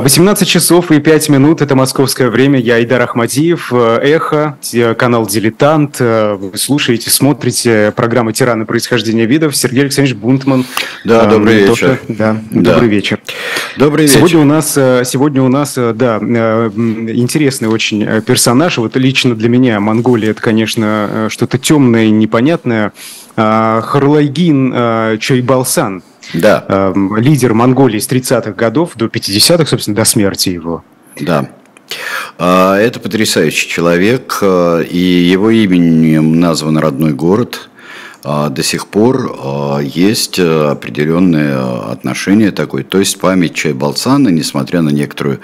18 часов и 5 минут, это московское время, я Идар Ахмадиев, э, Эхо, канал «Дилетант», э, вы слушаете, смотрите программу «Тираны происхождения видов», Сергей Александрович Бунтман. Да, добрый вечер. Да, да, добрый вечер. Добрый вечер. Сегодня у нас, э, сегодня у нас, да, интересный очень персонаж, вот лично для меня Монголия, это, конечно, что-то темное и непонятное, Харлайгин Чойбалсан – да. э, лидер Монголии с 30-х годов до 50-х, собственно, до смерти его. Да. А, это потрясающий человек, а, и его именем назван родной город. А, до сих пор есть определенное отношение такое, то есть память Чайбалсана, несмотря на некоторую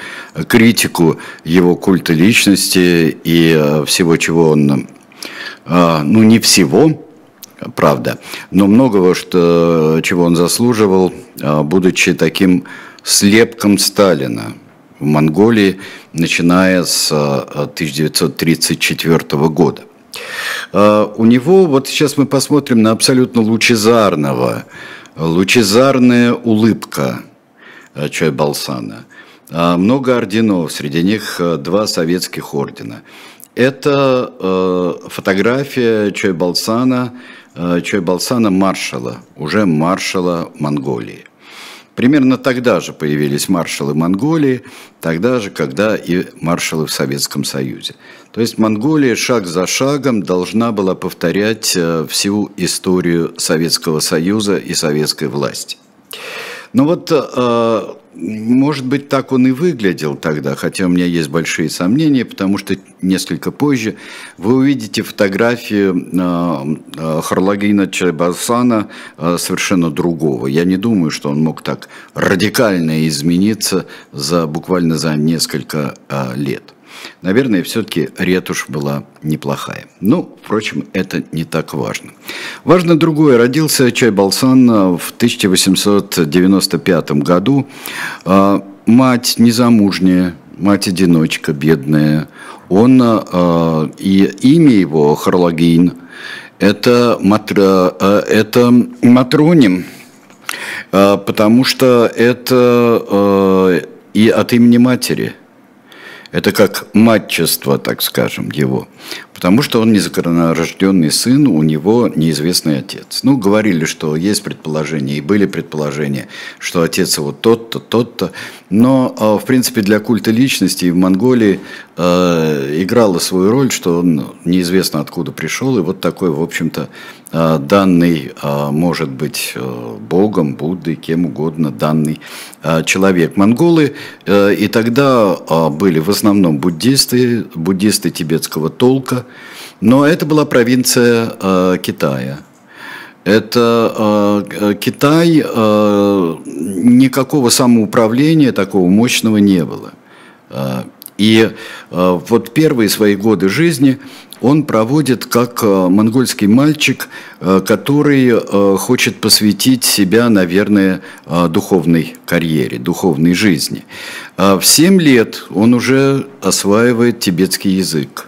критику его культа личности и всего, чего он, ну не всего, правда. Но многого, что, чего он заслуживал, а, будучи таким слепком Сталина в Монголии, начиная с 1934 а, года. А, у него, вот сейчас мы посмотрим на абсолютно лучезарного, лучезарная улыбка Чайбалсана. Много орденов, среди них два советских ордена. Это фотография Чойбалсана Э, Чойбалсана маршала, уже маршала Монголии. Примерно тогда же появились маршалы Монголии, тогда же, когда и маршалы в Советском Союзе. То есть Монголия шаг за шагом должна была повторять э, всю историю Советского Союза и советской власти. Но вот э, может быть, так он и выглядел тогда, хотя у меня есть большие сомнения, потому что несколько позже вы увидите фотографию э, э, Харлагина Чайбасана совершенно другого. Я не думаю, что он мог так радикально измениться за буквально за несколько лет. Наверное, все-таки ретушь была неплохая. Ну, впрочем, это не так важно. Важно другое. Родился Чайбалсан в 1895 году. А, мать незамужняя, мать-одиночка, бедная. Он, а, и имя его Харлагин, это, матра, а, это матроним, потому что это и от имени матери – это как матчество, так скажем, его. Потому что он незаконнорожденный сын, у него неизвестный отец. Ну, говорили, что есть предположения, и были предположения, что отец его тот-то, тот-то. Но, а, в принципе, для культа личности в Монголии э, играла свою роль, что он неизвестно откуда пришел, и вот такой, в общем-то, э, данный, э, может быть, Богом, Буддой, кем угодно, данный человек. Монголы и тогда были в основном буддисты, буддисты тибетского толка, но это была провинция Китая. Это Китай, никакого самоуправления такого мощного не было. И э, вот первые свои годы жизни он проводит как э, монгольский мальчик, э, который хочет посвятить себя, наверное, духовной карьере, духовной жизни. Э, в 7 лет он уже осваивает тибетский язык.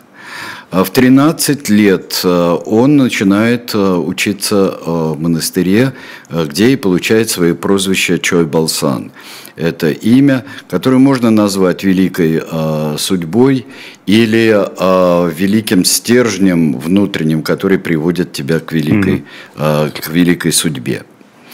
А в 13 лет э, он начинает э, учиться э, в монастыре, где и получает свое прозвище Чой Балсан. Это имя, которое можно назвать великой судьбой или великим стержнем внутренним, который приводит тебя к великой, mm-hmm. к великой судьбе.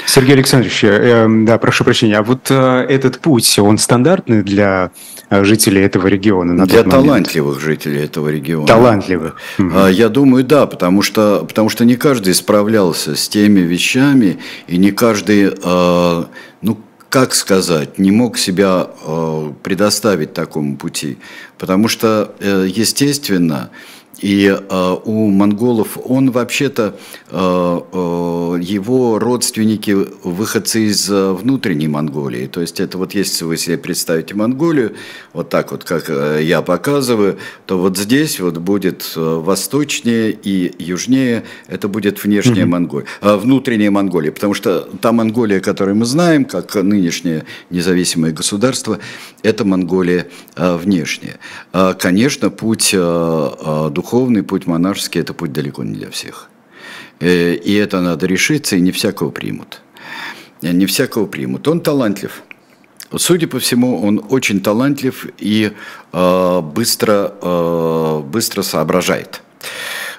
Сергей Александрович, э, да, прошу прощения, а вот э, этот путь, он стандартный для э, жителей этого региона? На для талантливых жителей этого региона. Талантливых. Угу. Я думаю, да, потому что, потому что не каждый справлялся с теми вещами, и не каждый, э, ну, как сказать, не мог себя э, предоставить такому пути. Потому что, э, естественно, и э, у монголов он вообще-то, э, э, его родственники выходцы из э, внутренней Монголии. То есть это вот если вы себе представите Монголию, вот так вот, как э, я показываю, то вот здесь вот будет э, восточнее и южнее, это будет внешняя mm-hmm. Монголия, э, внутренняя Монголия. Потому что та Монголия, которую мы знаем, как нынешнее независимое государство, это Монголия э, внешняя. Э, конечно, путь э, э, духовный путь монашеский – это путь далеко не для всех. Э, и это надо решиться, и не всякого примут. Э, не всякого примут. Он талантлив. Судя по всему, он очень талантлив и э, быстро, быстро соображает.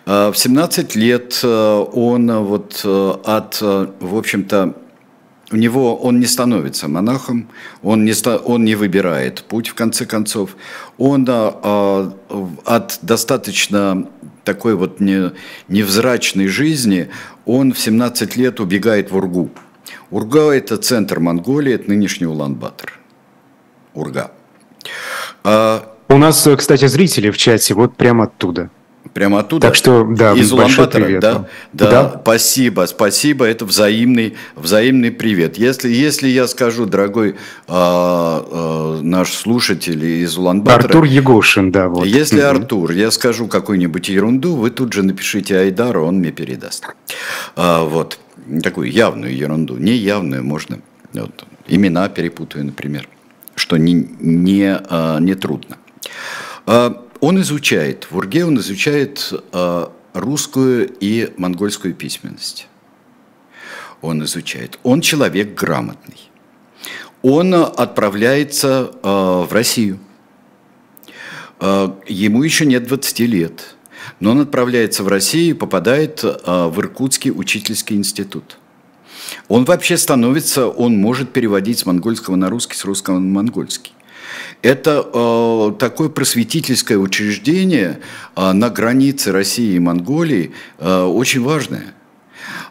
В 17 лет он вот от, в общем-то, у него он не становится монахом, он не, он не выбирает путь в конце концов. Он а, от достаточно такой вот не, невзрачной жизни, он в 17 лет убегает в Ургу. Урга – это центр Монголии, это нынешний Улан-Батор. Урга. А... У нас, кстати, зрители в чате вот прямо оттуда. Прямо оттуда. Так что, да, из Улан-Батора, да, да, да, спасибо, спасибо, это взаимный, взаимный привет. Если, если я скажу, дорогой э, э, наш слушатель из Улан-Батора... Артур Егошин, да, вот. Если угу. Артур, я скажу какую-нибудь ерунду, вы тут же напишите Айдару, он мне передаст. А, вот, такую явную ерунду, не явную, можно, вот, имена перепутаю, например, что не, не, а, не трудно. А, он изучает, в Урге он изучает э, русскую и монгольскую письменность. Он изучает. Он человек грамотный. Он отправляется э, в Россию. Э, ему еще нет 20 лет. Но он отправляется в Россию и попадает в Иркутский учительский институт. Он вообще становится, он может переводить с монгольского на русский, с русского на монгольский. Это э, такое просветительское учреждение э, на границе России и Монголии э, очень важное.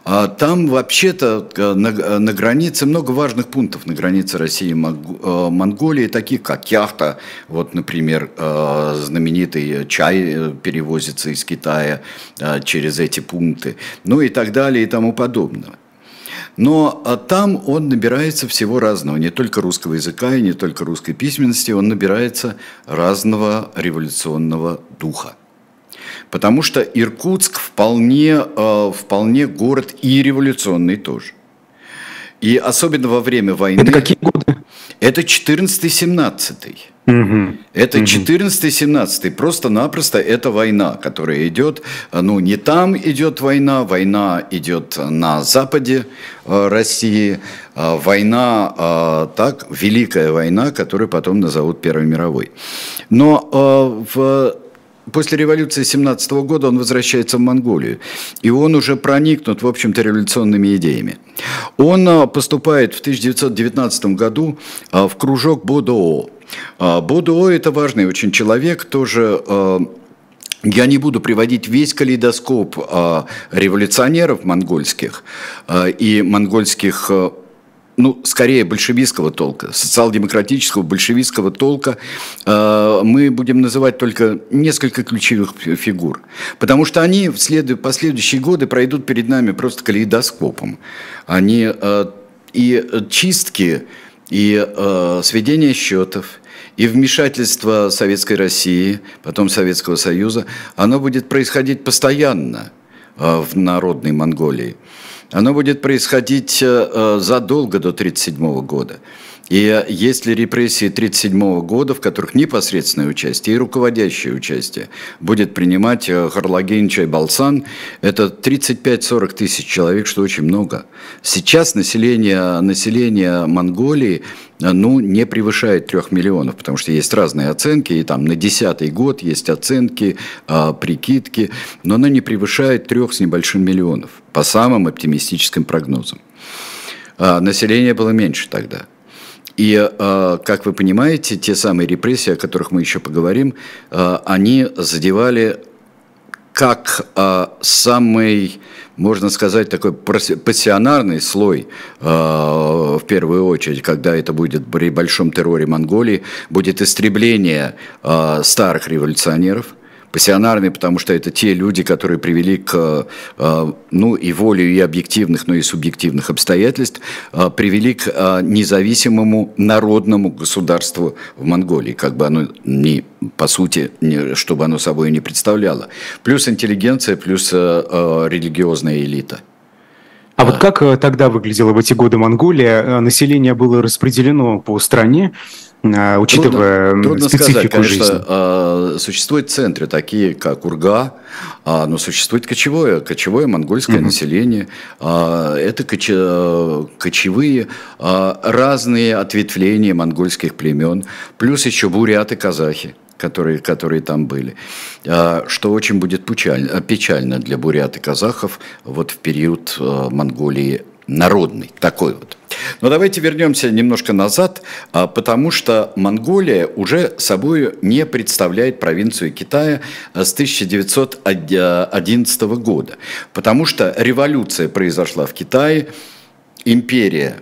А там вообще-то э, на, на границе много важных пунктов на границе России и э, Монголии, таких как яхта, вот, например, э, знаменитый чай перевозится из Китая через эти пункты, ну и так далее и тому подобное. Но а там он набирается всего разного, не только русского языка и не только русской письменности, он набирается разного революционного духа. Потому что Иркутск вполне, а, вполне город и революционный тоже. И особенно во время войны... Это какие годы? Это 14-17. Угу. Это 14-17. Просто-напросто это война, которая идет, ну не там идет война, война идет на западе э, России, э, война, э, так, Великая война, которую потом назовут Первой мировой. Но в После революции 17 года он возвращается в Монголию, и он уже проникнут, в общем-то, революционными идеями. Он поступает в 1919 году в кружок БОДО, а, Бодуо – это важный очень человек, тоже а, я не буду приводить весь калейдоскоп а, революционеров монгольских и монгольских ну, скорее большевистского толка, социал-демократического большевистского толка, мы будем называть только несколько ключевых фигур. Потому что они в след... последующие годы пройдут перед нами просто калейдоскопом. Они и чистки и э, сведение счетов, и вмешательство Советской России, потом Советского Союза, оно будет происходить постоянно э, в народной Монголии. Оно будет происходить э, э задолго до 1937 года. И если репрессии 1937 года, в которых непосредственное участие и руководящее участие будет принимать э, Харлагин Чайбалсан, это 35-40 тысяч человек, что очень много. Сейчас население, население Монголии э, ну, не превышает трех миллионов, потому что есть разные оценки, и там на десятый год есть оценки, э, прикидки, но оно не превышает трех с небольшим миллионов, по самым оптимистическим прогнозам. А население было меньше тогда – и, э, как вы понимаете, те самые репрессии, о которых мы еще поговорим, э, они задевали как э, самый, можно сказать, такой пассионарный слой, в первую очередь, когда это будет при большом терроре Монголии, будет истребление старых революционеров – пассионарный, потому что это те люди, которые привели к, э, ну, и волю, и объективных, но и субъективных обстоятельств, э, привели к э, независимому народному государству в Монголии, как бы оно ни, по сути, не, чтобы оно собой не представляло. Плюс интеллигенция, плюс религиозная элита. А вот как тогда выглядела в эти годы Монголия? Население было распределено по стране, а, учитывая трудно, трудно специфику сказать, конечно, жизни? А, существуют центры, такие как Урга, а, но существует кочевое, кочевое монгольское угу. население. Это кочевые разные ответвления монгольских племен, плюс еще буряты, казахи которые, которые там были, что очень будет печально, печально для бурят и казахов вот в период Монголии народный, такой вот. Но давайте вернемся немножко назад, а, потому что Монголия уже собой не представляет провинцию Китая а, с 1911 года, потому что революция произошла в Китае, империя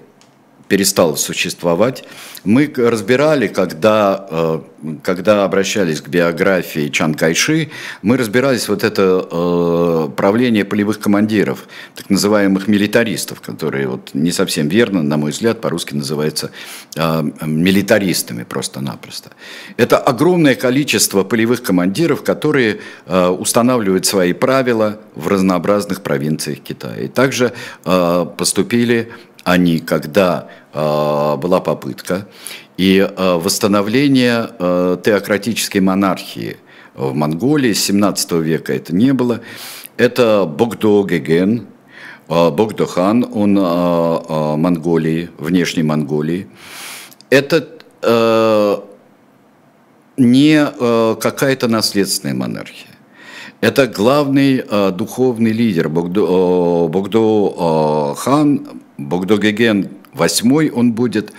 перестала существовать, мы разбирали, когда, э, когда обращались к биографии Чан Кайши, мы разбирались вот это э, правление полевых командиров, так называемых милитаристов, которые вот не совсем верно, на мой взгляд, по-русски называются э, милитаристами просто-напросто. Это огромное количество полевых командиров, которые устанавливают свои правила в разнообразных провинциях Китая. И также поступили они, когда э, была попытка, и э, восстановление э, теократической монархии в Монголии с 17 века это не было. Это Богдо Геген, э, Богдо хан, он Монголии, внешней Монголии. Это не какая-то наследственная монархия. Это главный духовный лидер Богдо, Богдо хан Богдогеген восьмой он будет,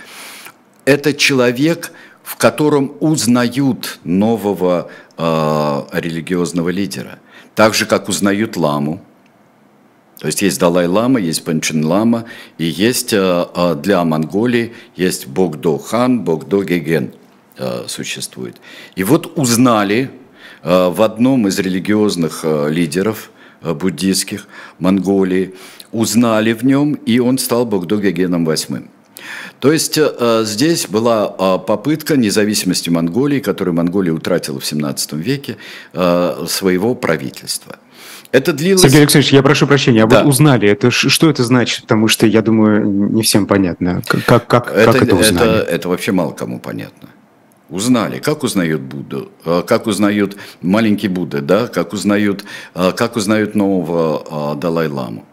это человек, в котором узнают нового э, религиозного лидера. Так же, как узнают ламу. То есть есть Далай-лама, есть Панчин-лама, и есть э, для Монголии есть Богдо-хан, Богдо-геген э, существует. И вот узнали э, в одном из религиозных э, лидеров э, буддийских Монголии – узнали в нем, и он стал Богдогегеном восьмым. То есть э, здесь была э, попытка независимости Монголии, которую Монголия утратила в 17 веке, э, своего правительства. Это длилось... Сергей Алексеевич, я прошу прощения, а да. вот узнали, это что это значит? Потому что, я думаю, не всем понятно. Как, как, это, как это узнали? Это, это вообще мало кому понятно. Узнали, как узнают Будду, как узнают маленький Будда, да, как узнают, как узнают нового Далай-ламу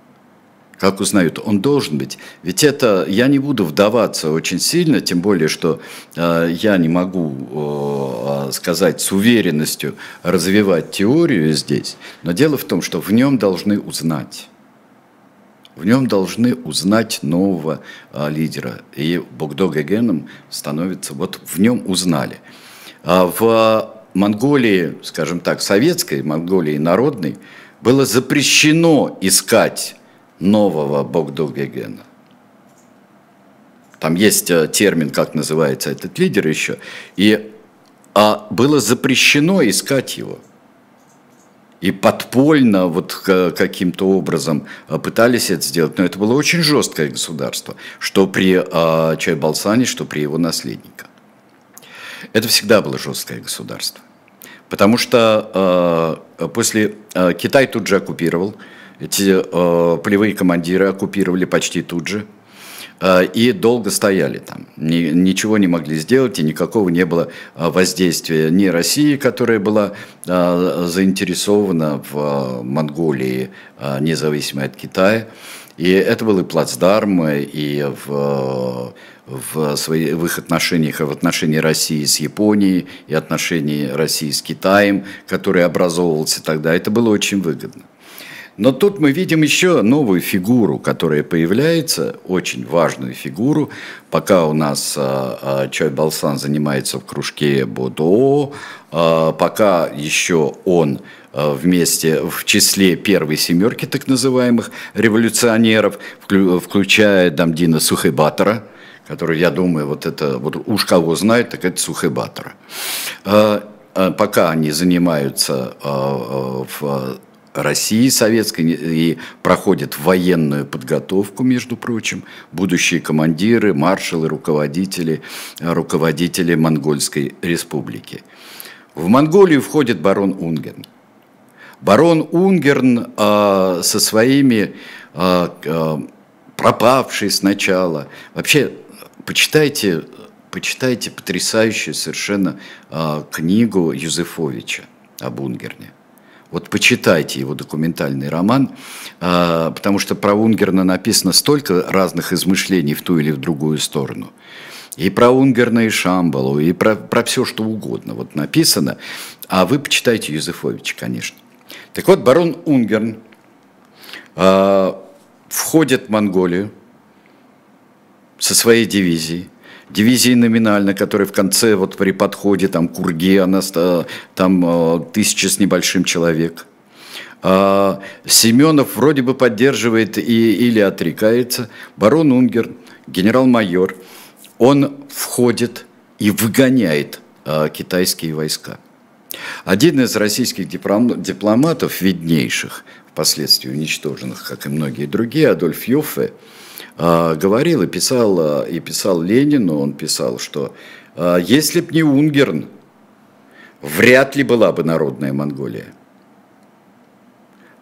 как узнают, он должен быть. Ведь это, я не буду вдаваться очень сильно, тем более, что э, я не могу э, сказать с уверенностью развивать теорию здесь, но дело в том, что в нем должны узнать. В нем должны узнать нового э, лидера. И Богдо Гегеном становится, вот в нем узнали. А в Монголии, скажем так, советской, Монголии народной, было запрещено искать нового Богдогегена. Там есть э, термин, как называется этот лидер еще. И а было запрещено искать его. И подпольно вот каким-то образом э, пытались это сделать. Но это было очень жесткое государство, что при а, Чайбалсане, что при его наследниках. Это всегда было жесткое государство. Потому что э, после э, Китай тут же оккупировал, эти э, полевые командиры оккупировали почти тут же э, и долго стояли там. Ни, ничего не могли сделать, и никакого не было э, воздействия ни России, которая была э, заинтересована в э, Монголии, э, независимой от Китая. И это был и плацдарм, и в, в, свои, в их отношениях, в отношении России с Японией, и отношении России с Китаем, который образовывался тогда. Это было очень выгодно. Но тут мы видим еще новую фигуру, которая появляется, очень важную фигуру. Пока у нас а, а, Чой Балсан занимается в кружке Бодо, а, пока еще он а, вместе в числе первой семерки так называемых революционеров, включая Дамдина Сухайбатора, который, я думаю, вот это, вот уж кого знает, так это Сухайбатора. А, а, пока они занимаются в России советской и проходят военную подготовку, между прочим, будущие командиры, маршалы, руководители, руководители Монгольской республики. В Монголию входит барон Унгерн. Барон Унгерн э, со своими пропавший сначала. Вообще, почитайте, почитайте потрясающую совершенно книгу Юзефовича об Унгерне. Вот почитайте его документальный роман, потому что про Унгерна написано столько разных измышлений в ту или в другую сторону. И про Унгерна и Шамбалу, и про, про все, что угодно. Вот написано. А вы почитайте Юзефовича, конечно. Так вот, барон Унгерн э, входит в Монголию со своей дивизией, дивизии номинально, которая в конце, вот при подходе там, к Урге, она, там э, тысяча с небольшим человек. А Семенов вроде бы поддерживает и, или отрекается. Барон Унгер, генерал-майор, он входит и выгоняет а, китайские войска. Один из российских дипломатов, виднейших, впоследствии уничтоженных, как и многие другие, Адольф Йоффе, говорил и писал, а, и писал Ленину, он писал, что а, если б не Унгерн, вряд ли была бы народная Монголия.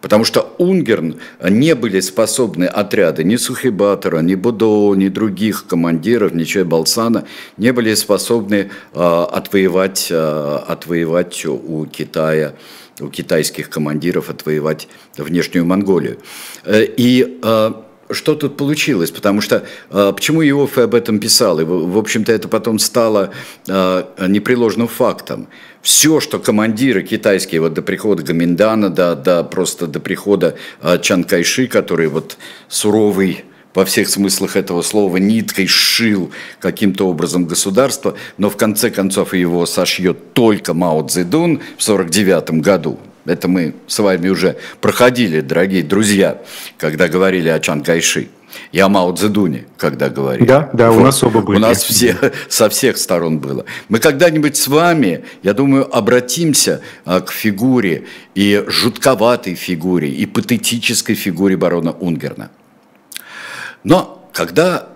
Потому что Унгерн не были способны отряды ни Сухибатора, ни Будо, ни других командиров, ни Чайбалсана, не были способны э, отвоевать, э, отвоевать у Китая, у китайских командиров отвоевать внешнюю Монголию. Э, и э, что тут получилось, потому что э, почему Иоффе об этом писал, и, в общем-то, это потом стало э, непреложным фактом. Все, что командиры китайские, вот до прихода Гаминдана, до, до просто до прихода э, Чан Кайши, который вот суровый во всех смыслах этого слова ниткой сшил каким-то образом государство, но в конце концов его сошьет только Мао Цзэдун в 1949 году. Это мы с вами уже проходили, дорогие друзья, когда говорили о Чан Кайши. И о Мао Цзэдуне, когда говорили. Да, да, вот. у нас оба были. У нас все, со всех сторон было. Мы когда-нибудь с вами, я думаю, обратимся а, к фигуре и жутковатой фигуре, и патетической фигуре барона Унгерна. Но когда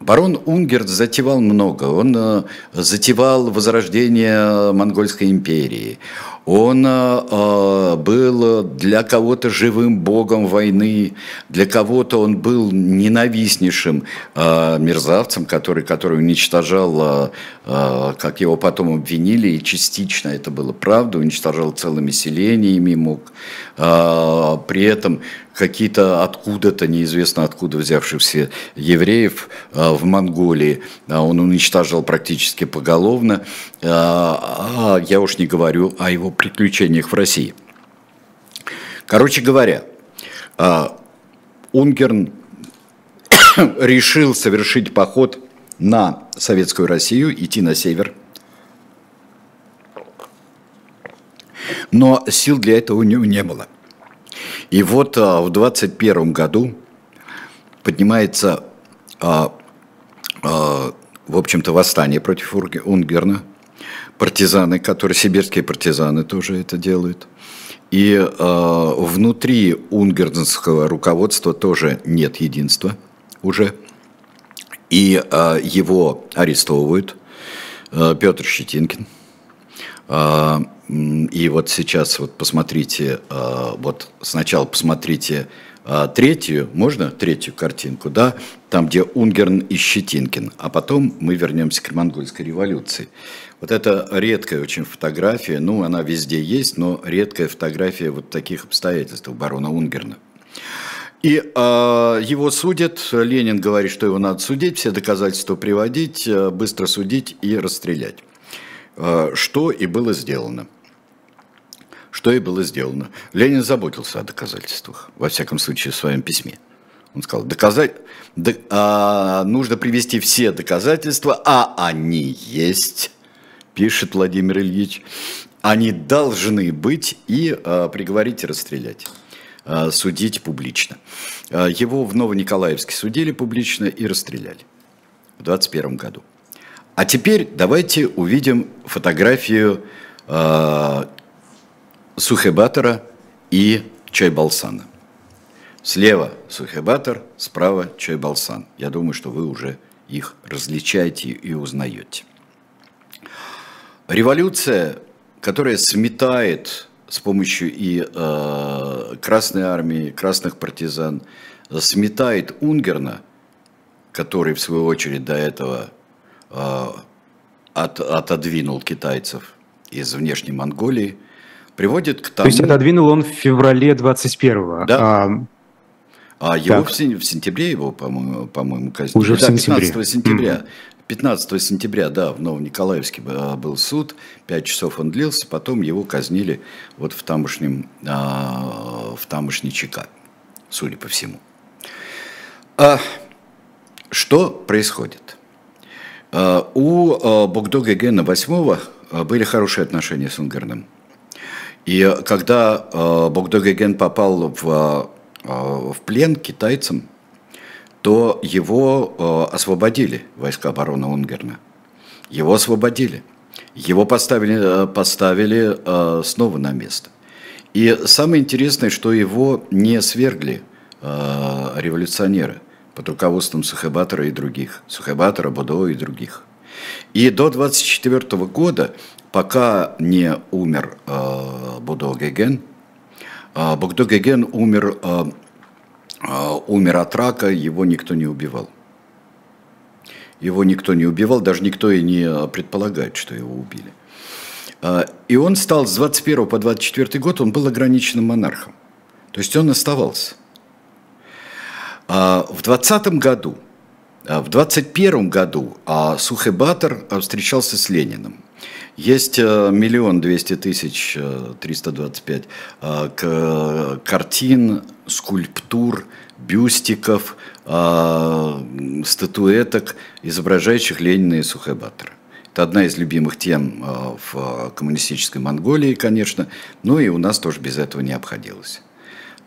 Барон Унгерт затевал много. Он э, затевал возрождение Монгольской империи. Он э, э, был для кого-то живым богом войны, для кого-то он был ненавистнейшим э, мерзавцем, который, который уничтожал, как его потом обвинили, и частично это было правда, уничтожал целыми селениями, мог при этом какие-то откуда-то, неизвестно откуда взявшихся евреев в Монголии. Он уничтожал практически поголовно. А я уж не говорю о его приключениях в России. Короче говоря, а, Унгерн решил совершить поход на Советскую Россию, идти на север. Но сил для этого у него не было. И вот а, в 21 году поднимается, а, в общем-то, восстание против Унгерна – партизаны, которые сибирские партизаны тоже это делают. И э, внутри унгернского руководства тоже нет единства уже. И э, его арестовывают э, Петр Щетинкин. Э, и вот сейчас вот посмотрите, э, вот сначала посмотрите э, третью, можно третью картинку, да, там, где Унгерн и Щетинкин, а потом мы вернемся к монгольской революции. Вот это редкая очень фотография, ну, она везде есть, но редкая фотография вот таких обстоятельств барона Унгерна. И э, его судят, Ленин говорит, что его надо судить, все доказательства приводить, э, быстро судить и расстрелять. Э, что и было сделано. Что и было сделано. Ленин заботился о доказательствах, во всяком случае, в своем письме. Он сказал, доказать, до, а, нужно привести все доказательства, а они есть пишет Владимир Ильич, они должны быть и а, приговорить и расстрелять а, судить публично. А, его в Новониколаевске судили публично и расстреляли в 21 году. А теперь давайте увидим фотографию э, Сухебатора и Чайбалсана. Слева Сухебатор, справа Чайбалсан. Я думаю, что вы уже их различаете и узнаете. Революция, которая сметает с помощью и э, Красной армии, красных партизан, сметает Унгерна, который в свою очередь до этого э, от, отодвинул китайцев из внешней Монголии, приводит к тому... То есть отодвинул он в феврале 21-го. Да. А, а его в, в сентябре его, по-моему, по-моему казнили. Уже да, в сентябре. 15 сентября. Mm-hmm. 15 сентября, да, в Новониколаевске был суд, 5 часов он длился, потом его казнили вот в тамошнем, а, в тамошней ЧК, судя по всему. А, что происходит? А, у а, Богдога Гена VIII были хорошие отношения с Унгарным. И когда Богдог Ген попал в, в плен китайцам, то его э, освободили войска барона Унгерна. Его освободили. Его поставили, э, поставили э, снова на место. И самое интересное, что его не свергли революционеры под руководством Сухебатора и других, Сухебатора, Будо и других. И до 24 года, пока не умер Будо Геген, Будо Геген умер а, умер от рака, его никто не убивал. Его никто не убивал, даже никто и не предполагает, что его убили. А, и он стал с 21 по 24 год, он был ограниченным монархом. То есть он оставался. А, в 20 году, в 21 году Сухебатор встречался с Лениным. Есть э, миллион двести тысяч э, триста двадцать пять э, картин, скульптур, бюстиков, статуэток, изображающих Ленина и Сухебатора. Это одна из любимых тем в коммунистической Монголии, конечно, но и у нас тоже без этого не обходилось.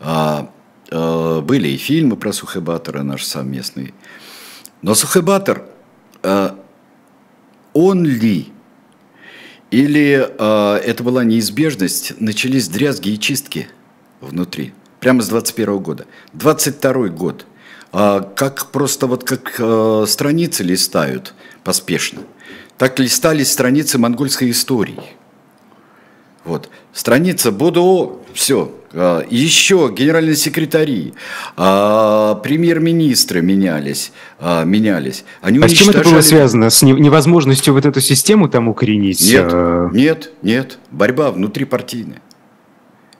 Были и фильмы про Сухебатора наши совместные. Но Сухебатор, он ли или э, это была неизбежность, начались дрязги и чистки внутри, прямо с 21 года. 22 год, э, как просто вот как э, страницы листают поспешно, так листались страницы монгольской истории. Вот. Страница Будо, все, а, еще генеральные секретари, а, премьер-министры менялись, а, менялись. Они а с чем это было связано? С невозможностью вот эту систему там укоренить? Нет, нет, нет. Борьба внутрипартийная.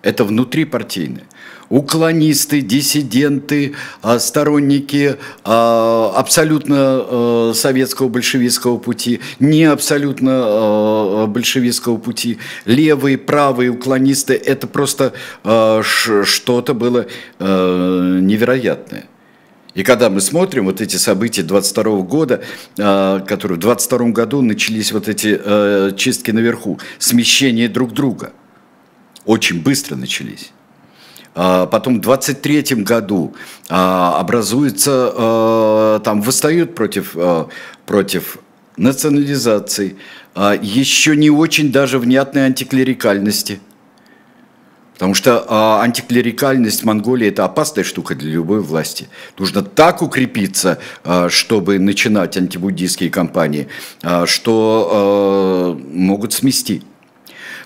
Это внутрипартийная уклонисты, диссиденты, а, сторонники а, абсолютно а, советского большевистского пути, не абсолютно большевистского пути, левые, правые уклонисты, это просто что-то было невероятное. И когда мы смотрим вот эти события 22 года, которые в 22 году начались вот эти чистки наверху, смещение друг друга, очень быстро начались. А, потом в 23 году а, образуется, а, там восстают против, против национализации, еще не очень даже внятной антиклерикальности. Потому что а, антиклерикальность в Монголии – это опасная штука для любой власти. Нужно так укрепиться, а, чтобы начинать антибуддийские кампании, а, что а, могут смести.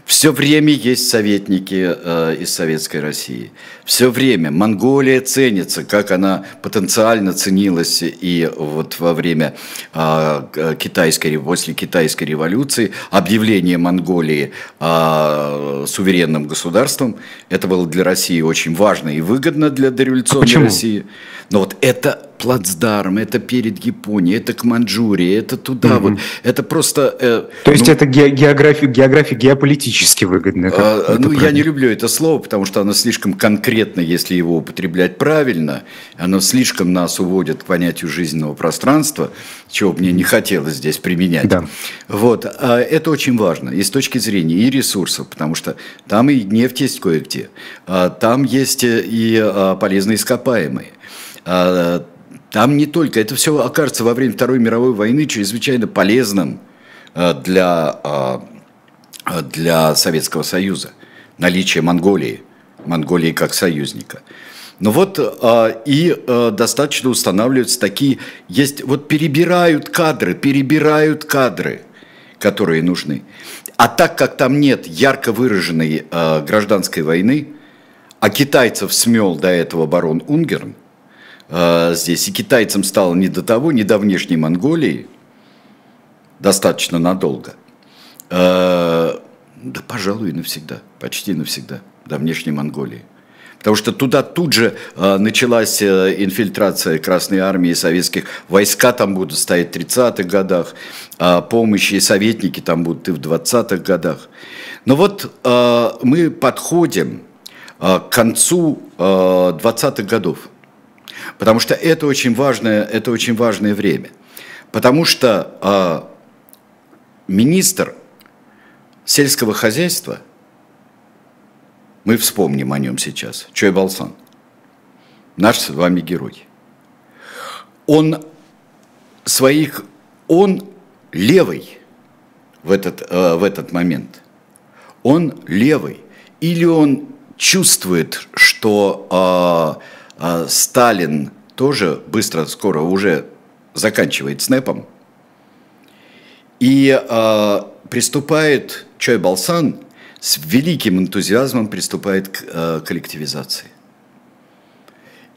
Все время есть советники э, из Советской России. Все время Монголия ценится, как она потенциально ценилась и вот во время э, китайской, после китайской революции объявление Монголии э, суверенным государством. Это было для России очень важно и выгодно для дореволюционной а России. Но вот это плацдарм, это перед Японией, это к Манчжурии, это туда mm-hmm. вот. Это просто... Э, То есть ну, это ге- география, география геополитически выгодная? Э, ну, правильно? я не люблю это слово, потому что оно слишком конкретно, если его употреблять правильно, оно слишком нас уводит к понятию жизненного пространства, чего мне не хотелось здесь применять. Да. Вот. А это очень важно и с точки зрения и ресурсов, потому что там и нефть есть кое-где, а там есть и а, полезные ископаемые. А, там не только, это все окажется во время Второй мировой войны чрезвычайно полезным а, для, а, для Советского Союза. Наличие Монголии, Монголии как союзника. Но вот и достаточно устанавливаются такие, есть, вот перебирают кадры, перебирают кадры. которые нужны. А так как там нет ярко выраженной гражданской войны, а китайцев смел до этого барон Унгерн э, здесь, и китайцам стало не до того, не до внешней Монголии, достаточно надолго, э, да, пожалуй, навсегда, почти навсегда, до внешней Монголии. Потому что туда тут же э, началась э, инфильтрация Красной Армии, советских войска там будут стоять в 30-х годах, э, помощи и советники там будут и в 20-х годах. Но вот э, мы подходим э, к концу э, 20-х годов, потому что это очень важное, это очень важное время. Потому что э, министр сельского хозяйства – мы вспомним о нем сейчас. Чой Балсан. Наш с вами герой. Он своих, он левый в этот, э, в этот момент. Он левый. Или он чувствует, что э, э, Сталин тоже быстро, скоро уже заканчивает снэпом, и э, приступает Чой Балсан с великим энтузиазмом приступает к э, коллективизации.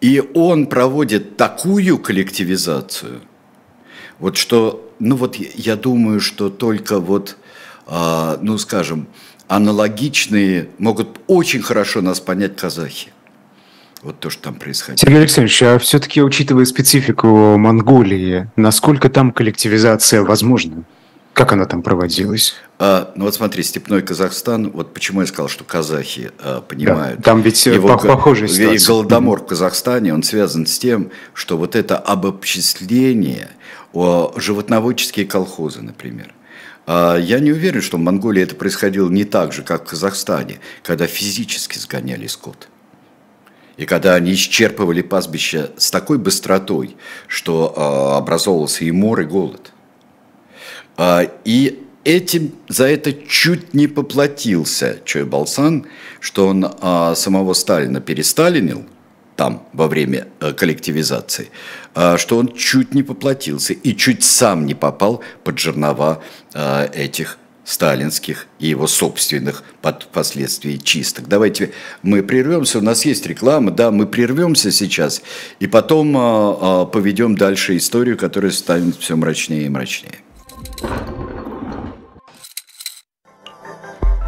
И он проводит такую коллективизацию, вот что, ну вот я думаю, что только вот, э, ну скажем, аналогичные могут очень хорошо нас понять казахи. Вот то, что там происходит. Сергей Александрович, а все-таки, учитывая специфику Монголии, насколько там коллективизация возможна? Как она там проводилась? А, ну вот смотри, степной Казахстан, вот почему я сказал, что казахи а, понимают. Да, там ведь его, похожая ситуация. И голодомор в Казахстане, он связан с тем, что вот это обобществление, о, животноводческие колхозы, например. А, я не уверен, что в Монголии это происходило не так же, как в Казахстане, когда физически сгоняли скот. И когда они исчерпывали пастбища с такой быстротой, что э, образовывался и мор, и голод – а, и этим, за это чуть не поплатился Чой Балсан, что он а, самого Сталина пересталинил там во время а, коллективизации, а, что он чуть не поплатился и чуть сам не попал под жернова а, этих сталинских и его собственных под впоследствии чисток. Давайте мы прервемся, у нас есть реклама, да, мы прервемся сейчас, и потом а, а, поведем дальше историю, которая станет все мрачнее и мрачнее.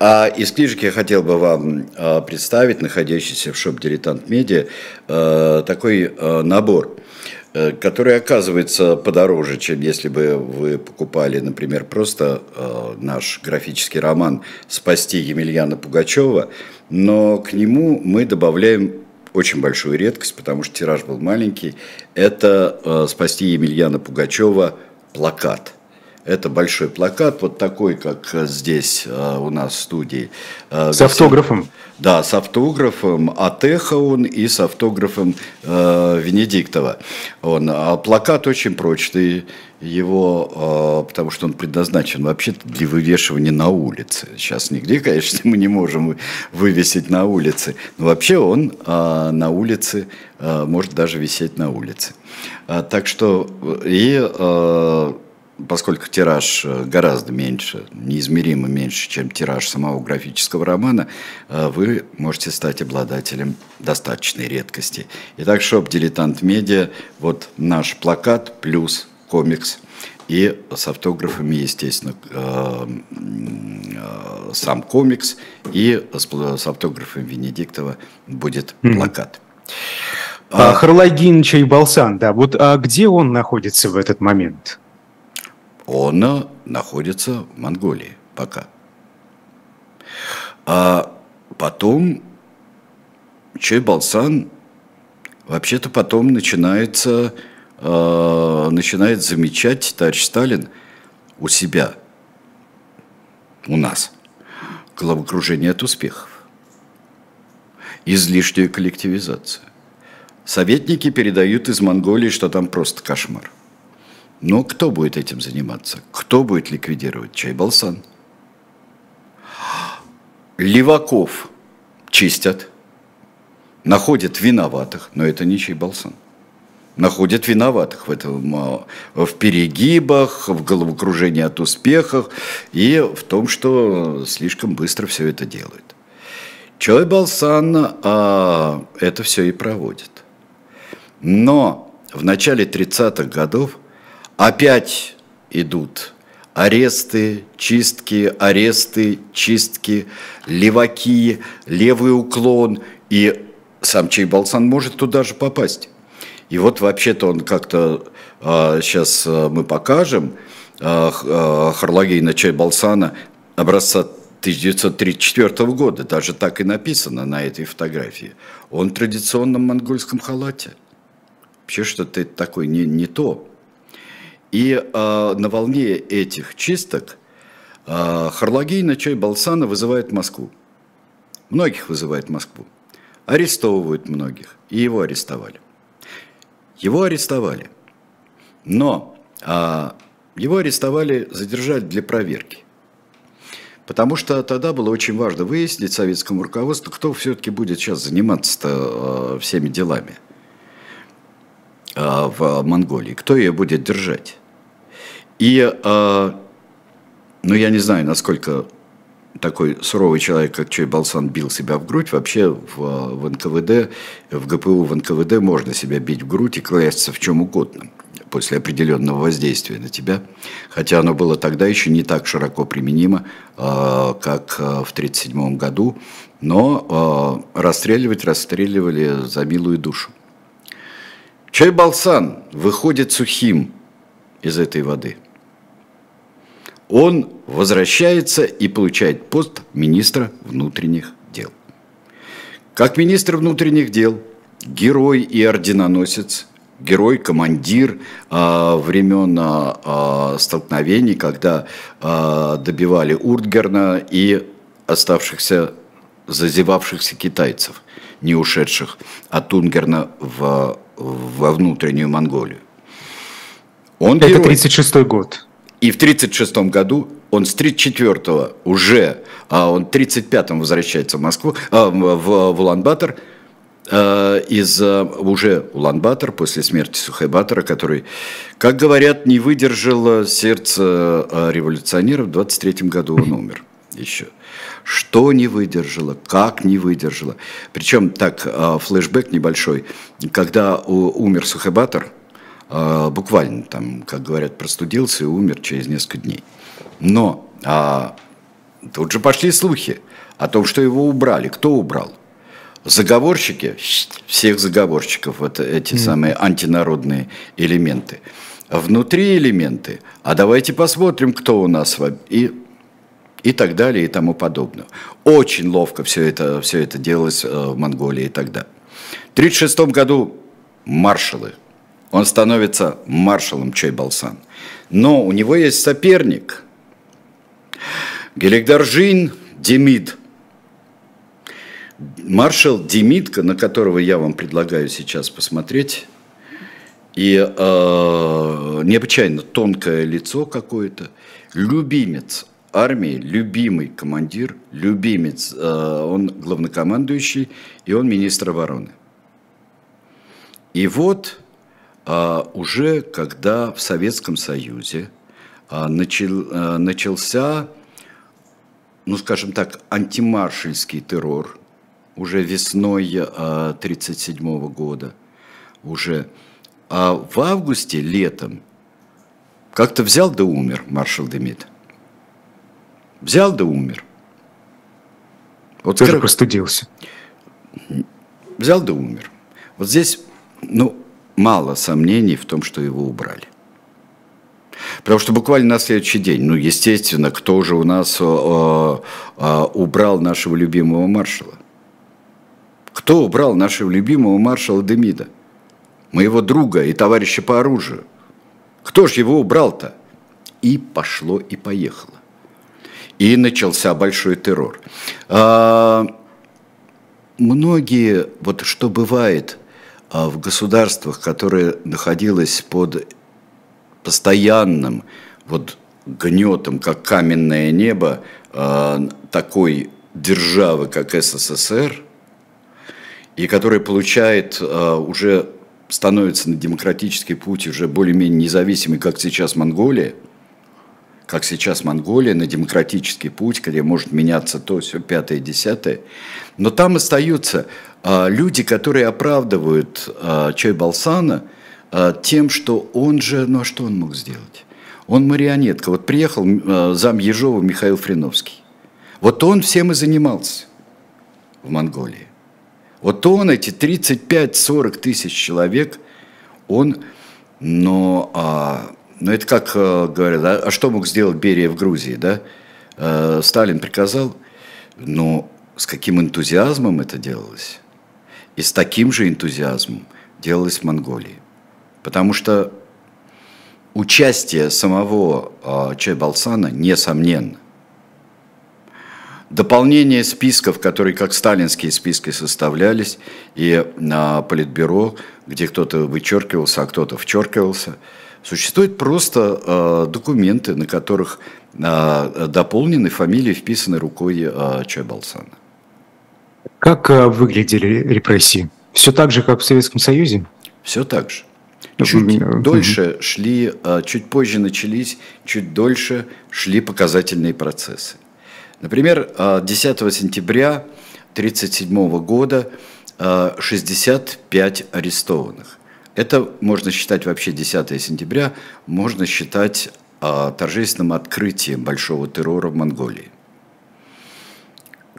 А из книжек я хотел бы вам а, представить, находящийся в шоп «Дилетант Медиа», а, такой а, набор, э, который оказывается подороже, чем если бы вы покупали, например, просто наш графический роман «Спасти Емельяна Пугачева», но к нему мы добавляем очень большую редкость, потому что тираж был маленький. Это «Спасти Емельяна Пугачева» плакат – это большой плакат, вот такой, как здесь э, у нас в студии. Э, с автографом? Да, с автографом Атеха он и с автографом э, Венедиктова. Он, а плакат очень прочный, его, э, потому что он предназначен вообще для вывешивания на улице. Сейчас нигде, конечно, мы не можем вывесить на улице, но вообще он э, на улице, э, может даже висеть на улице. Э, так что и... Э, поскольку тираж э, гораздо меньше, неизмеримо меньше, чем тираж самого графического романа, э, вы можете стать обладателем достаточной редкости. Итак, шоп «Дилетант Медиа», вот наш плакат плюс комикс и с автографами, естественно, э, сам комикс, и с, автографом Венедиктова будет плакат. А, Харлагин Чайбалсан, да, вот а где он находится в этот момент? Он находится в Монголии пока. А потом Чайбалсан вообще-то потом начинается э, начинает замечать товарищ Сталин у себя, у нас, головокружение от успехов, излишнюю коллективизацию. Советники передают из Монголии, что там просто кошмар. Но кто будет этим заниматься? Кто будет ликвидировать Чайбалсан? Леваков чистят, находят виноватых, но это не Чайбалсан находят виноватых в этом, а, в перегибах, в головокружении от успехов и в том, что слишком быстро все это делают. Чой Балсан а, это все и проводит. Но в начале 30-х годов опять идут аресты, чистки, аресты, чистки, леваки, левый уклон, и сам Чайбалсан может туда же попасть. И вот вообще-то он как-то а, сейчас а, мы покажем а, а, Харлагейна Чайбалсана образца 1934 года, даже так и написано на этой фотографии. Он в традиционном монгольском халате. Вообще что-то такое не, не то. И а, на волне этих чисток а, Харлагейна Чайбалсана вызывает Москву. Многих вызывает Москву. Арестовывают многих. И его арестовали. Его арестовали. Но а, его арестовали, задержали для проверки. Потому что тогда было очень важно выяснить советскому руководству, кто все-таки будет сейчас заниматься всеми делами в Монголии, кто ее будет держать. И, а, ну, я не знаю, насколько такой суровый человек, как Чой Балсан, бил себя в грудь, вообще в, в НКВД, в ГПУ, в НКВД можно себя бить в грудь и клясться в чем угодно после определенного воздействия на тебя. Хотя оно было тогда еще не так широко применимо, э, как в 1937 году, но расстреливать расстреливали за милую душу. Чой Балсан выходит сухим из этой воды – он возвращается и получает пост министра внутренних дел. Как министр внутренних дел, герой и орденоносец, герой, командир э, времен э, столкновений, когда э, добивали Уртгерна и оставшихся, зазевавшихся китайцев, не ушедших от Унгерна в, во внутреннюю Монголию. Он Это 36 год. И в 1936 году он с 34-го уже, а он в 35-м возвращается в Москву, а, в, в Улан-Батор, а, из а, уже Улан-Батор после смерти Сухайбатора, который, как говорят, не выдержал сердце а, революционеров, в 23 году он умер еще. Что не выдержало, как не выдержало. Причем так, флешбэк небольшой, когда умер Сухайбатор – а, буквально там, как говорят, простудился и умер через несколько дней. Но а, тут же пошли слухи о том, что его убрали. Кто убрал? Заговорщики, всех заговорщиков, вот эти mm. самые антинародные элементы. Внутри элементы, а давайте посмотрим, кто у нас, и, и так далее, и тому подобное. Очень ловко все это, все это делалось э, в Монголии тогда. В 1936 году маршалы – он становится маршалом Чайбалсан. Но у него есть соперник. Геликдаржин Демид. Маршал Демидка, на которого я вам предлагаю сейчас посмотреть, и э, необычайно тонкое лицо какое-то, любимец армии, любимый командир, любимец, э, он главнокомандующий, и он министр обороны. И вот а, уже когда в Советском Союзе а, начался, ну скажем так, антимаршальский террор, уже весной 1937 года, уже а в августе, летом, как-то взял да умер маршал Демид. Взял да умер. Вот Тоже скажем, простудился. Взял да умер. Вот здесь, ну, мало сомнений в том, что его убрали. Потому что буквально на следующий день, ну, естественно, кто же у нас э, э, убрал нашего любимого маршала? Кто убрал нашего любимого маршала Демида? Моего друга и товарища по оружию. Кто же его убрал-то? И пошло, и поехало. И начался большой террор. А, многие, вот что бывает а, в государствах, которые находились под постоянным вот гнетом, как каменное небо, а, такой державы, как СССР, и который получает а, уже становится на демократический путь уже более-менее независимый, как сейчас Монголия, как сейчас Монголия, на демократический путь, где может меняться то, все, пятое, десятое. Но там остаются а, люди, которые оправдывают а, Чой Балсана а, тем, что он же, ну а что он мог сделать? Он марионетка. Вот приехал а, зам Ежова Михаил Фриновский. Вот он всем и занимался в Монголии. Вот он, эти 35-40 тысяч человек, он, но, а, но это как а, говорят, а, а что мог сделать Берия в Грузии, да? А, Сталин приказал, но с каким энтузиазмом это делалось? И с таким же энтузиазмом делалось в Монголии. Потому что участие самого а, Чайбалсана, несомненно, дополнение списков, которые как сталинские списки составлялись, и на политбюро, где кто-то вычеркивался, а кто-то вчеркивался, существуют просто э, документы, на которых э, дополнены фамилии, вписаны рукой э, Чайбалсана. Как э, выглядели репрессии? Все так же, как в Советском Союзе? Все так же. Чуть дольше шли, чуть позже начались, чуть дольше шли показательные процессы. Например, 10 а, сентября 1937 года 65 а, арестованных. Это можно считать вообще 10 сентября, можно считать а, торжественным открытием большого террора в Монголии.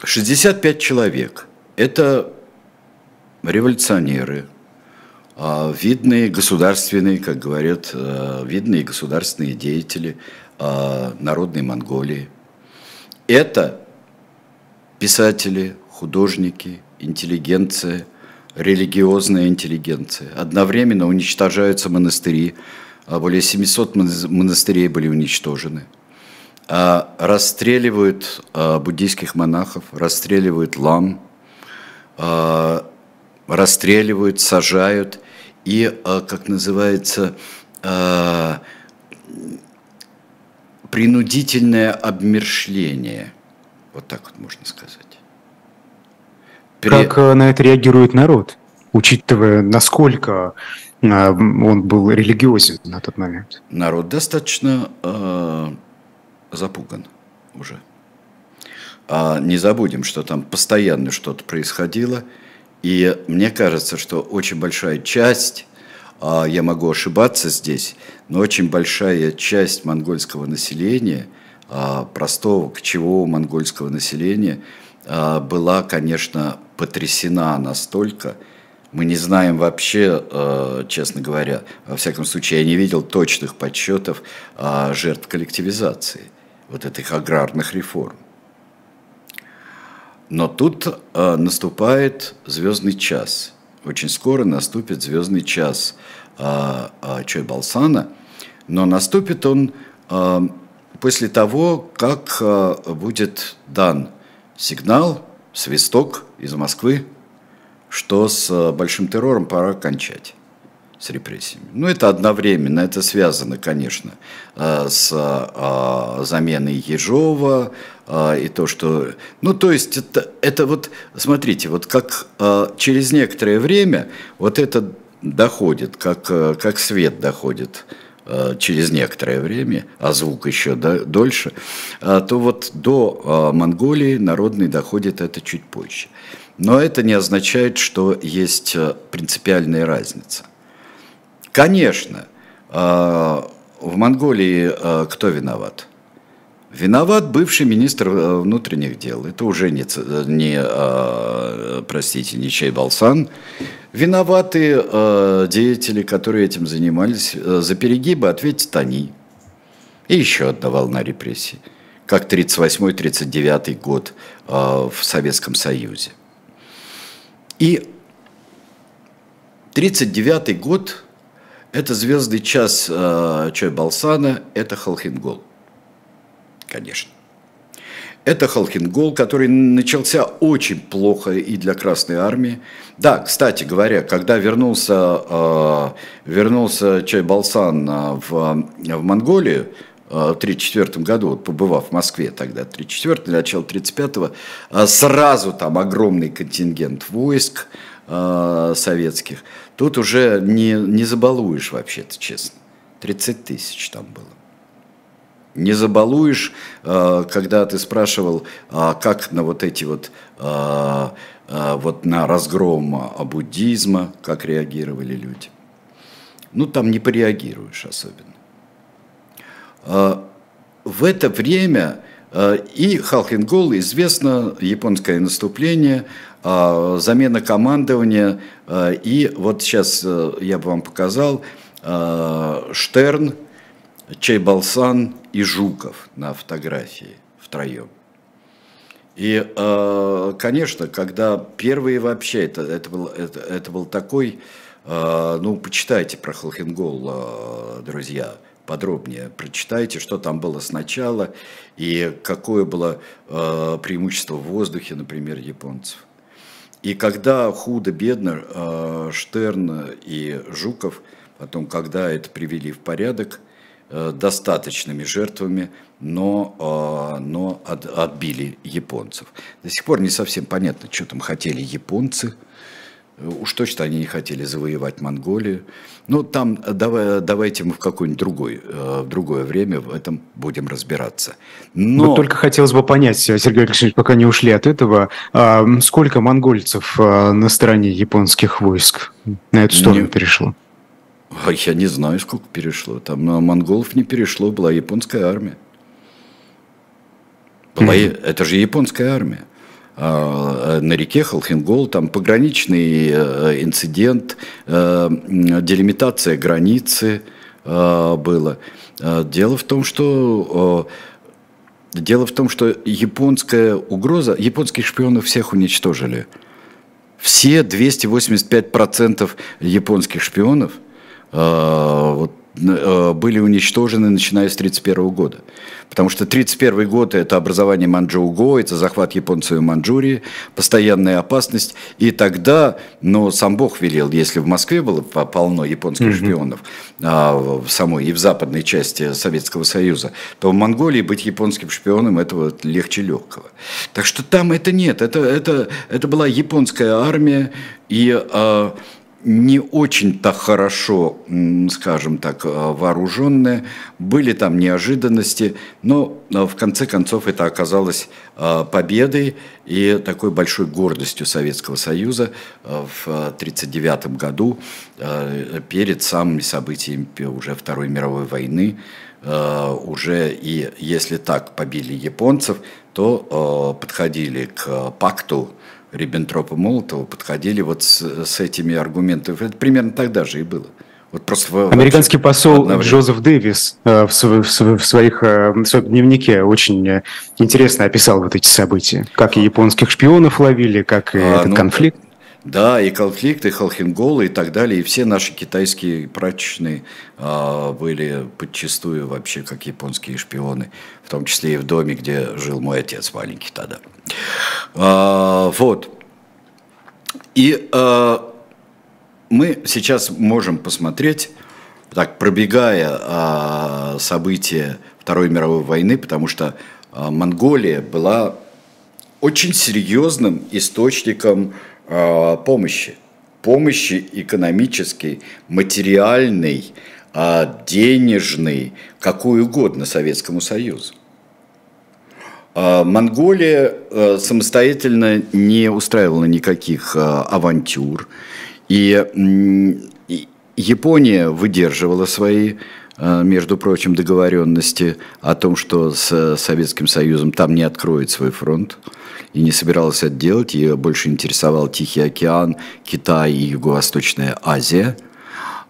65 человек – это революционеры, видные государственные, как говорят, видные государственные деятели народной Монголии – это писатели, художники, интеллигенция, религиозная интеллигенция. Одновременно уничтожаются монастыри, а более 700 монастырей были уничтожены. А расстреливают а, буддийских монахов, расстреливают лам, расстреливают, сажают и, как называется, принудительное обмершление. Вот так вот можно сказать. При... Как э, на это реагирует народ, учитывая, насколько э, он был религиозен на тот момент? Народ достаточно э, запуган уже. А не забудем, что там постоянно что-то происходило. И мне кажется, что очень большая часть а я могу ошибаться здесь, но очень большая часть монгольского населения, а, простого кочевого монгольского населения, была, конечно, потрясена настолько, мы не знаем вообще, честно говоря, во всяком случае, я не видел точных подсчетов жертв коллективизации, вот этих аграрных реформ. Но тут наступает звездный час – очень скоро наступит звездный час а, а, Чой Балсана, но наступит он а, после того, как а, будет дан сигнал, свисток из Москвы, что с а, большим террором пора кончать с репрессиями. Ну, это одновременно, это связано, конечно, а, с а, заменой Ежова и то, что... Ну, то есть это, это вот, смотрите, вот как через некоторое время вот это доходит, как, как свет доходит через некоторое время, а звук еще дольше, то вот до Монголии народный доходит это чуть позже. Но это не означает, что есть принципиальная разница. Конечно, в Монголии э, кто виноват? Виноват бывший министр э, внутренних дел. Это уже не, не э, простите, не Чей Балсан. Виноваты э, деятели, которые этим занимались. Э, за перегибы ответят они. И еще одна волна репрессий, как 38-39 год э, в Советском Союзе. И 39 год – это звездный час э, Чой Балсана, это Халхингол конечно. Это Халкингол, который начался очень плохо и для Красной Армии. Да, кстати говоря, когда вернулся, э, вернулся Чай Балсан э, в, в Монголию, э, в 1934 году, вот побывав в Москве тогда, 1934 начало 1935 э, сразу там огромный контингент войск э, советских. Тут уже не, не забалуешь вообще-то, честно. 30 тысяч там было. Не забалуешь, э, когда ты спрашивал, а как на вот эти вот, э, э, вот на разгром буддизма, как реагировали люди. Ну, там не пореагируешь особенно. В это время и Халхингол известно японское наступление, замена командования. И вот сейчас я бы вам показал, Штерн, Чайбалсан и Жуков на фотографии втроем. И, э, конечно, когда первые вообще, это, это, был, это, это был такой, э, ну, почитайте про Холхенгол, э, друзья, подробнее, прочитайте, что там было сначала и какое было преимущество в воздухе, например, японцев. И когда худо-бедно Штерн и Жуков, потом, когда это привели в порядок – достаточными жертвами, но, э, но от, отбили японцев. До сих пор не совсем понятно, что там хотели японцы. Э, уж точно они не хотели завоевать Монголию. Ну, там давай, давайте мы в какое-нибудь другое, в другое время в этом будем разбираться. Но... Вот только хотелось бы понять, Сергей Алексеевич, пока не ушли от этого, а, сколько монгольцев на стороне японских войск на эту сторону не... перешло? А я не знаю, сколько перешло. Там на монголов не перешло, была японская армия. Была, mm-hmm. Это же японская армия. А, э, на реке Халхингол там пограничный э, инцидент, э, делимитация границы было. Дело в том, что Дело в том, что японская угроза, японских шпионов всех уничтожили. Все 285% японских шпионов – Э, вот, э, были уничтожены начиная с 1931 года. Потому что 1931 год – это образование Манчжоу-Го, это захват японцев Манчжурии, постоянная опасность. И тогда, но сам Бог велел, если в Москве было полно японских mm-hmm. шпионов, а, в самой и в западной части Советского Союза, то в Монголии быть японским шпионом – это вот легче легкого. Так что там это нет, это, это, это была японская армия, и а, не очень-то хорошо, скажем так, э, вооруженные. Были там неожиданности, но э, в конце концов это оказалось э, победой и такой большой гордостью Советского Союза в 1939 году перед самыми событиями уже Второй мировой войны. Уже и если так побили японцев, то подходили к пакту Риббентропа Молотова подходили вот с, с этими аргументами. Это примерно тогда же и было. Вот просто Американский посол Джозеф Дэвис э, в, в, в, своих, э, в своем дневнике очень э, интересно описал вот эти события. Как и японских шпионов ловили, как и а, этот ну, конфликт. Да, и конфликты, и Холхенголы и так далее. И все наши китайские прачечные а, были подчастую вообще как японские шпионы. В том числе и в доме, где жил мой отец маленький тогда. А, вот. И а, мы сейчас можем посмотреть, так пробегая а, события Второй мировой войны, потому что а, Монголия была очень серьезным источником помощи. Помощи экономической, материальной, а, денежной, какой угодно Советскому Союзу. А, Монголия самостоятельно не устраивала никаких авантюр, и Япония выдерживала свои между прочим, договоренности о том, что с Советским Союзом там не откроет свой фронт и не собиралась это делать. Ее больше интересовал Тихий океан, Китай и Юго-Восточная Азия.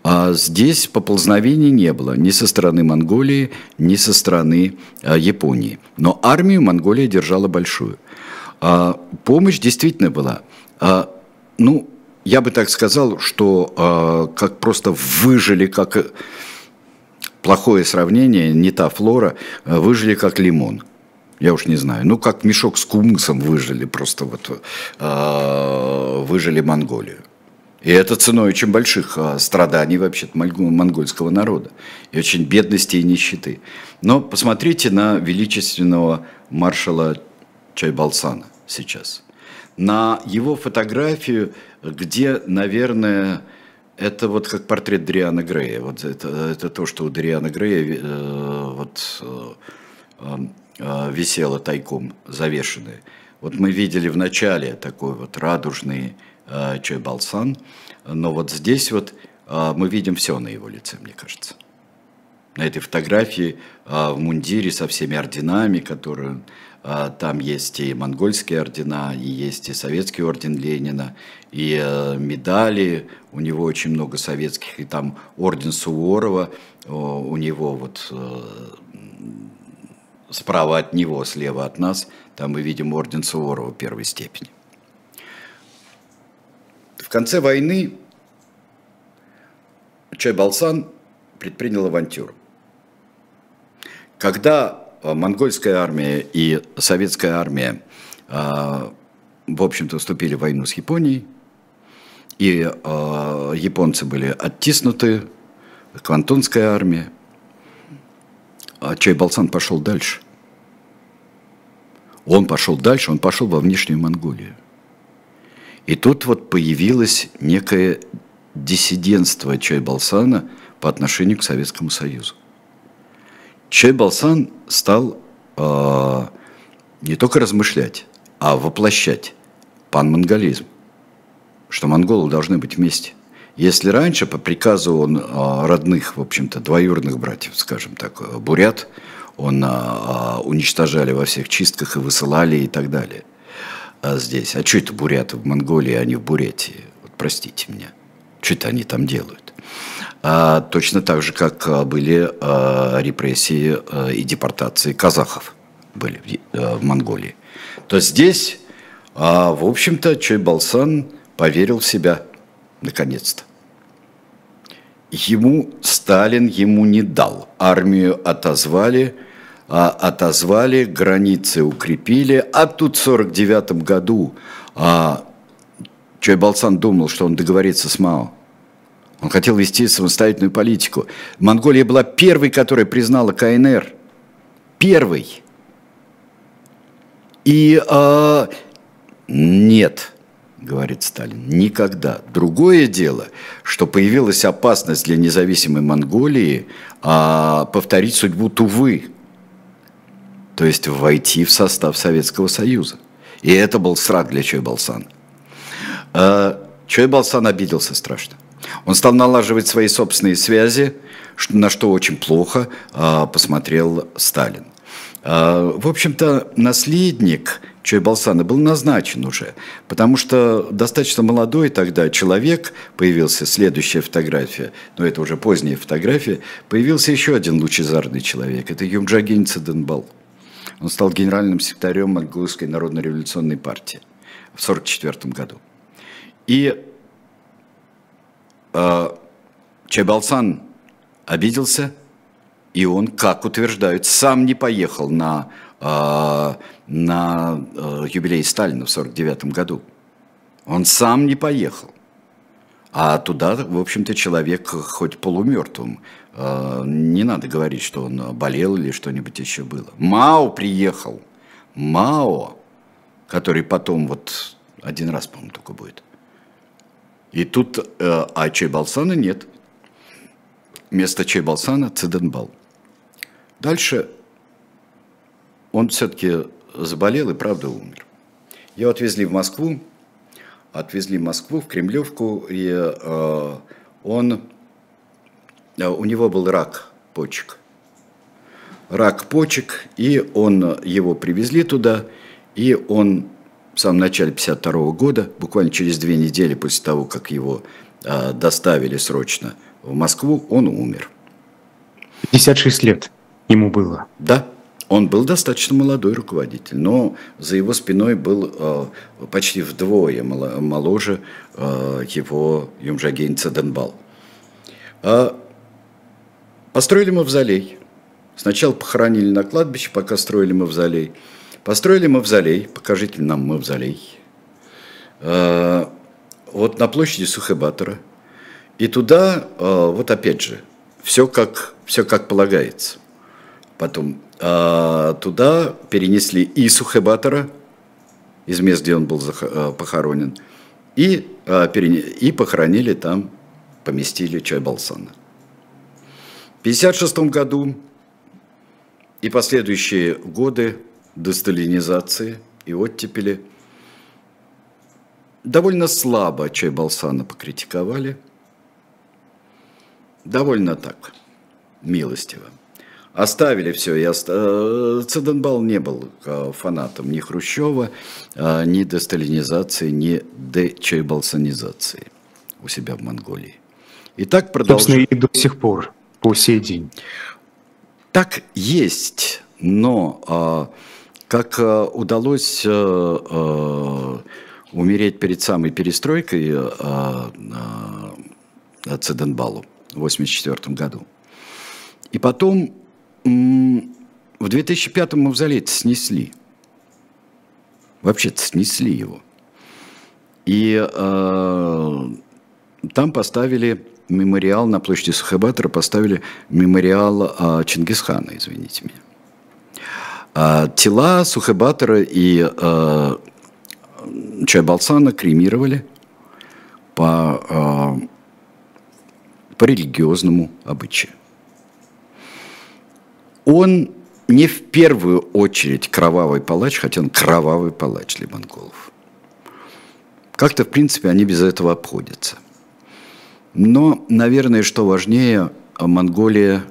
А здесь поползновений не было ни со стороны Монголии, ни со стороны а, Японии. Но армию Монголия держала большую. А, помощь действительно была. А, ну, я бы так сказал, что а, как просто выжили, как плохое сравнение, не та флора, а выжили как лимон я уж не знаю, ну как мешок с кумысом выжили, просто вот э, выжили Монголию. И это ценой очень больших э, страданий вообще монгольского народа. И очень бедности и нищеты. Но посмотрите на величественного маршала Чайбалсана сейчас. На его фотографию, где, наверное, это вот как портрет Дриана Грея. Вот это, это то, что у Дриана Грея э, вот, э, висела тайком завешенная. Вот мы видели в начале такой вот радужный э, Чой Балсан, но вот здесь вот э, мы видим все на его лице, мне кажется. На этой фотографии в мундире со всеми орденами, которые там есть и монгольские ордена, и есть и советский орден Ленина, и медали, у него очень много советских, и там орден Суворова, у него вот справа от него, слева от нас, там мы видим орден Суворова первой степени. В конце войны Чайбалсан предпринял авантюру. Когда э, монгольская армия и советская армия, э, в общем-то, вступили в войну с Японией, и э, японцы были оттиснуты, Квантунская армия – а Чайбалсан пошел дальше. Он пошел дальше, он пошел во внешнюю Монголию. И тут вот появилось некое диссидентство Чайбалсана по отношению к Советскому Союзу. Чайбалсан стал э, не только размышлять, а воплощать панмонголизм, что монголы должны быть вместе. Если раньше по приказу он а, родных, в общем-то, двоюродных братьев, скажем так, э, бурят, он а, а, уничтожали во всех чистках и высылали и так далее. А здесь, а что это буряты в Монголии, а не в Буретии? Вот простите меня, что это они там делают? А, точно так же, как были а, репрессии а, и депортации казахов были а, в Монголии. То здесь, а, в общем-то, Чойбалсан поверил в себя, наконец-то ему Сталин ему не дал. Армию отозвали, а, отозвали, границы укрепили. А тут в 49 году а, Чойбалсан думал, что он договорится с Мао. Он хотел вести самостоятельную политику. Монголия была первой, которая признала КНР. Первый. И а, нет, говорит Сталин, никогда. Другое дело, что появилась опасность для независимой Монголии а, повторить судьбу Тувы, то есть войти в состав Советского Союза. И это был срак для Чойбалсана. А, Чойбалсан обиделся страшно. Он стал налаживать свои собственные связи, на что очень плохо а, посмотрел Сталин. А, в общем-то, наследник Чойбалсана был назначен уже, потому что достаточно молодой тогда человек, появился следующая фотография, но это уже поздняя фотография, появился еще один лучезарный человек, это Юмджагин Циденбал. Он стал генеральным секретарем Монгольской народно-революционной партии в 1944 году. И э, Чайбалсан обиделся, и он, как утверждают, сам не поехал на а, на э, юбилей Сталина в 49 году. Он сам не поехал. А туда, в общем-то, человек хоть полумертвым. Э, не надо говорить, что он болел или что-нибудь еще было. Мао приехал. Мао, который потом вот один раз, по-моему, только будет. И тут, э, а Чайбалсана нет. Вместо Чайбалсана Циденбал. Дальше он все-таки заболел и правда умер. Его отвезли в Москву, отвезли в Москву, в Кремлевку, и э, он, э, у него был рак почек. Рак почек, и он, его привезли туда, и он в самом начале 52 года, буквально через две недели после того, как его э, доставили срочно в Москву, он умер. 56 лет ему было. Да, он был достаточно молодой руководитель, но за его спиной был э, почти вдвое моложе э, его Юмжагейн Цаденбал. Э, построили мавзолей. Сначала похоронили на кладбище, пока строили мавзолей. Построили мавзолей, покажите нам мавзолей. Э, вот на площади Сухебатора. И туда, э, вот опять же, все как, все как полагается. Потом а, туда перенесли и Сухебатора, из мест, где он был а, похоронен, и, а, и похоронили там, поместили Чайбалсана. В 1956 году и последующие годы десталинизации и оттепели довольно слабо Чайбалсана покритиковали, довольно так, милостиво. Оставили все. Оста... Э, Циденбал не был э, фанатом ни Хрущева, э, ни десталинизации, ни дечайбалсанизации у себя в Монголии. И так продолжается. Собственно, и до сих пор, по сей день. Так есть, но как удалось умереть перед самой перестройкой Циденбалу в 1984 году. И потом в 2005 мавзолей снесли. Вообще-то снесли его. И э, там поставили мемориал на площади Сухабатора, поставили мемориал э, Чингисхана, извините меня. А тела Сухабатора и э, Чайбалсана кремировали по, э, по религиозному обычаю он не в первую очередь кровавый палач, хотя он кровавый палач для монголов. Как-то, в принципе, они без этого обходятся. Но, наверное, что важнее, Монголия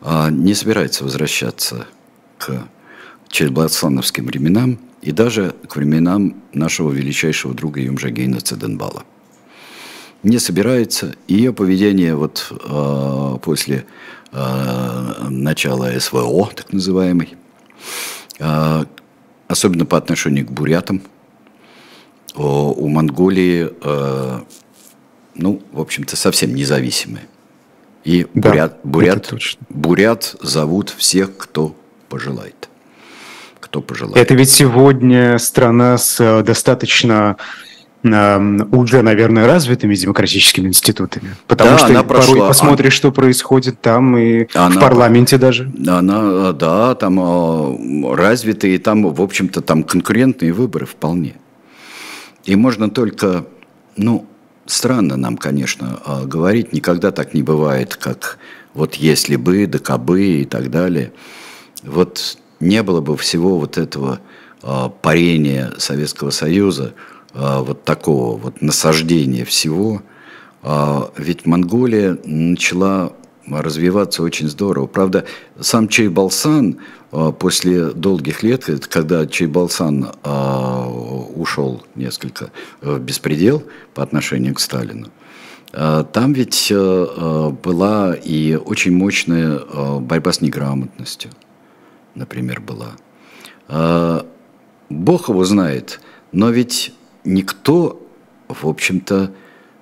а, не собирается возвращаться к Чельбасановским временам и даже к временам нашего величайшего друга Юмжагейна Цеденбала. Не собирается. Ее поведение вот э, после начала СВО, так называемый, э, особенно по отношению к бурятам. У Монголии, э, ну, в общем-то, совсем независимые. И да, бурят, бурят, бурят зовут всех, кто пожелает. Кто пожелает. Это ведь сегодня страна с достаточно уже, наверное, развитыми демократическими институтами. Потому да, что она порой прошла. посмотришь, что происходит там и она, в парламенте даже. Она, да, там а, развитые, там, в общем-то, там конкурентные выборы вполне. И можно только, ну, странно нам, конечно, а, говорить, никогда так не бывает, как вот если бы, да кабы и так далее. Вот не было бы всего вот этого парения Советского Союза – вот такого вот насаждения всего, а, ведь Монголия начала развиваться очень здорово. Правда, сам Чайбалсан а, после долгих лет, когда Чайбалсан ушел несколько в беспредел по отношению к Сталину, там ведь была и очень мощная борьба с неграмотностью, например, была. Бог его знает, но ведь никто, в общем-то,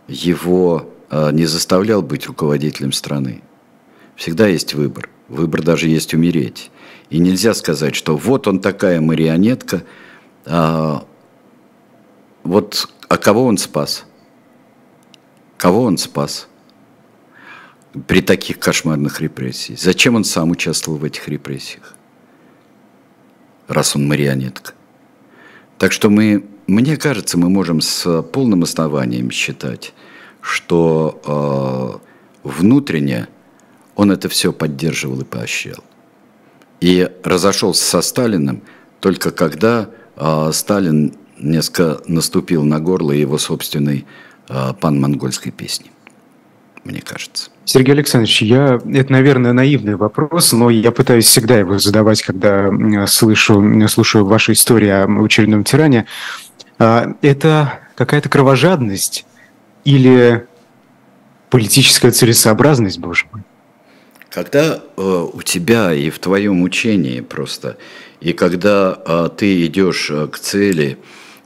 его а, не заставлял быть руководителем страны. Всегда есть выбор. Выбор даже есть умереть. И нельзя сказать, что вот он такая марионетка, а, вот, а кого он спас? Кого он спас? При таких кошмарных репрессиях. Зачем он сам участвовал в этих репрессиях? Раз он марионетка. Так что мы мне кажется, мы можем с полным основанием считать, что э, внутренне он это все поддерживал и поощрял. И разошелся со Сталиным только когда э, Сталин несколько наступил на горло его собственной э, пан-монгольской песни. мне кажется. Сергей Александрович, я, это, наверное, наивный вопрос, но я пытаюсь всегда его задавать, когда слышу, слушаю ваши истории о очередном тиране. А, это какая-то кровожадность или политическая целесообразность, боже мой? Когда э, у тебя и в твоем учении просто, и когда э, ты идешь э, к цели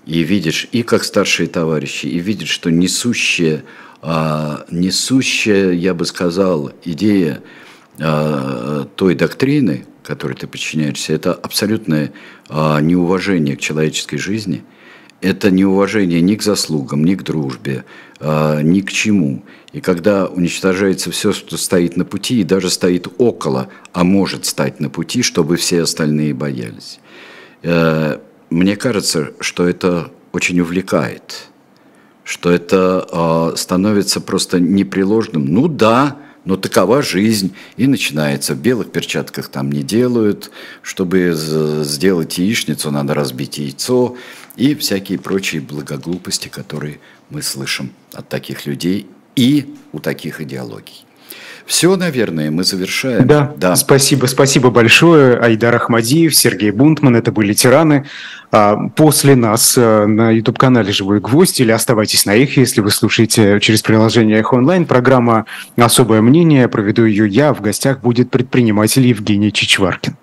и видишь, и как старшие товарищи, и видишь, что несущее а, несущая, я бы сказал, идея а, той доктрины, которой ты подчиняешься, это абсолютное а, неуважение к человеческой жизни, это неуважение ни к заслугам, ни к дружбе, ни к чему. И когда уничтожается все, что стоит на пути, и даже стоит около, а может стать на пути, чтобы все остальные боялись. Э, мне кажется, что это очень увлекает что это э, становится просто непреложным. Ну да, но такова жизнь. И начинается. В белых перчатках там не делают. Чтобы сделать яичницу, надо разбить яйцо. И всякие прочие благоглупости, которые мы слышим от таких людей и у таких идеологий. Все, наверное, мы завершаем. Да, да. спасибо, спасибо большое. Айдар Ахмадиев, Сергей Бунтман, это были тираны. А, после нас э, на YouTube-канале «Живой гвоздь» или оставайтесь на их, если вы слушаете через приложение «Эхо онлайн». Программа «Особое мнение». Проведу ее я. В гостях будет предприниматель Евгений Чичваркин.